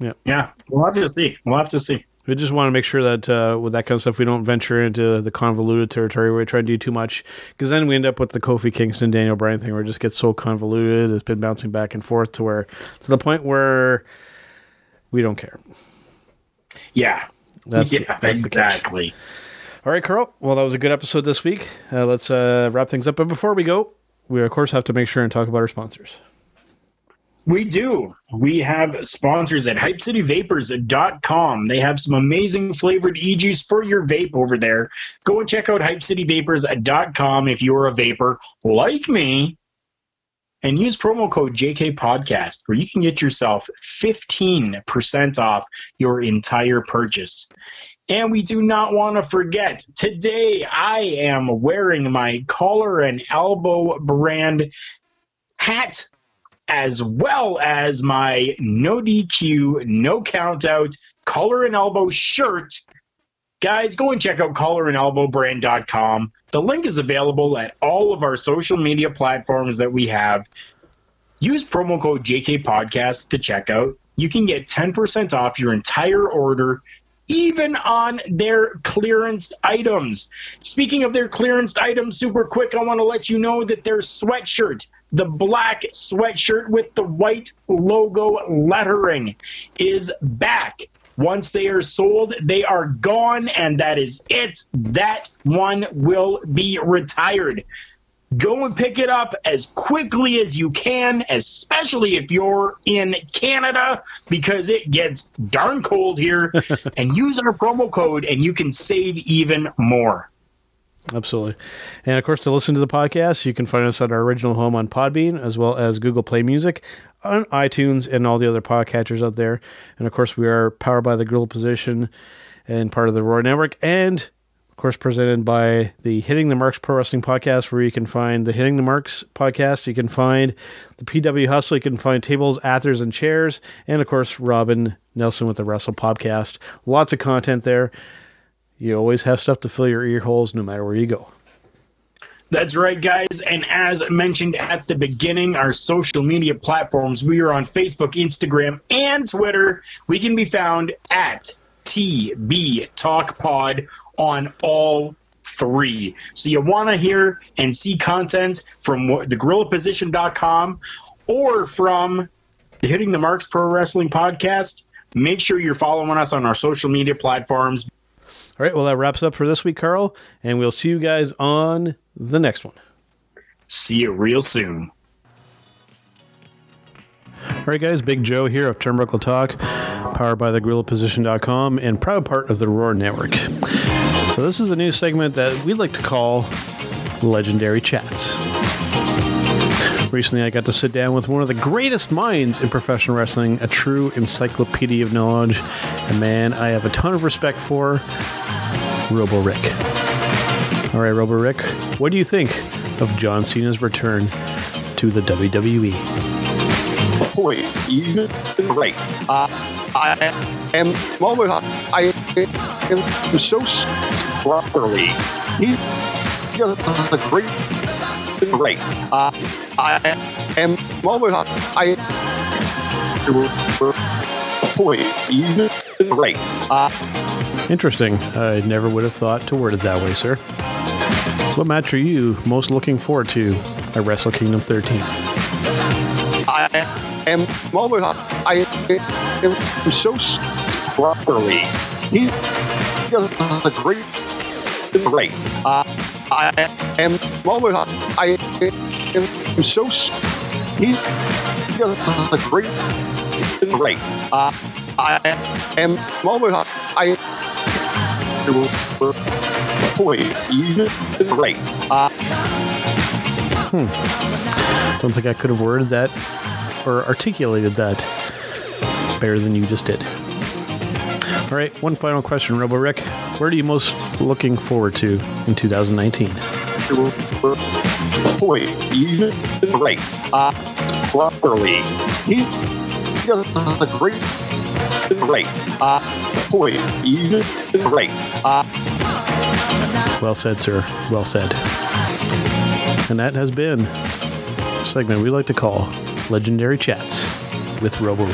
Yep. yeah, we'll have to see. We'll have to see. We just want to make sure that uh, with that kind of stuff, we don't venture into the convoluted territory where we try to do too much, because then we end up with the Kofi Kingston Daniel Bryan thing, where it just gets so convoluted. It's been bouncing back and forth to where to the point where we don't care. Yeah. That's yeah, the catch. exactly. All right, Carl. Well, that was a good episode this week. Uh, let's uh, wrap things up. But before we go, we of course have to make sure and talk about our sponsors. We do. We have sponsors at hypecityvapors.com. They have some amazing flavored e-juice for your vape over there. Go and check out hypecityvapors.com if you're a vapor like me and use promo code JK Podcast where you can get yourself 15% off your entire purchase. And we do not want to forget, today I am wearing my collar and elbow brand hat as well as my no DQ, no count out collar and elbow shirt. Guys, go and check out collarandelbowbrand.com. The link is available at all of our social media platforms that we have. Use promo code JK Podcast to check out. You can get 10% off your entire order, even on their clearance items. Speaking of their clearance items, super quick, I want to let you know that their sweatshirt, the black sweatshirt with the white logo lettering, is back. Once they are sold, they are gone, and that is it. That one will be retired. Go and pick it up as quickly as you can, especially if you're in Canada, because it gets darn cold here. and use our promo code, and you can save even more. Absolutely. And of course, to listen to the podcast, you can find us at our original home on Podbean, as well as Google Play Music, on iTunes, and all the other podcatchers out there. And of course, we are powered by the Gorilla Position and part of the Roar Network, and of course, presented by the Hitting the Marks Pro Wrestling Podcast, where you can find the Hitting the Marks podcast. You can find the PW Hustle. You can find tables, ladders, and chairs. And of course, Robin Nelson with the Wrestle Podcast. Lots of content there. You always have stuff to fill your ear holes no matter where you go. That's right, guys. And as mentioned at the beginning, our social media platforms, we are on Facebook, Instagram, and Twitter. We can be found at TB Talk Pod on all three. So you want to hear and see content from thegorillaposition.com or from the Hitting the Marks Pro Wrestling Podcast. Make sure you're following us on our social media platforms. All right, well, that wraps up for this week, Carl, and we'll see you guys on the next one. See you real soon. All right, guys, Big Joe here of Turnbuckle Talk, powered by thegorillaposition.com and proud part of the Roar Network. So, this is a new segment that we like to call Legendary Chats. Recently, I got to sit down with one of the greatest minds in professional wrestling, a true encyclopedia of knowledge, a man I have a ton of respect for, Robo Rick. All right, Robo Rick, what do you think of John Cena's return to the? WWE? Boy, you great. Uh, I am always, I am so properly. He does a great, great. Uh, I am always, I boy, you great. Uh, Interesting. I never would have thought to word it that way, sir. What match are you most looking forward to at Wrestle Kingdom 13? I am always, I am so properly. He does a great, great. Uh, I am always, I am so. He does a great, great. Uh, I am always, I. Boy, you great. Uh, Don't think I could have worded that or articulated that better than you just did. All right, one final question, Robo Rick. Where are you most looking forward to in 2019? boy, you great. Uh, properly. He does a great, great. Uh, boy, great. Well said, sir. Well said. And that has been a segment we like to call Legendary Chats with Robo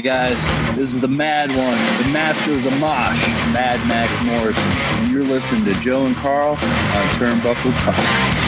Hey guys, this is the Mad One, the Master of the Mosh, Mad Max Morrison, and you're listening to Joe and Carl on Turnbuckle Talk.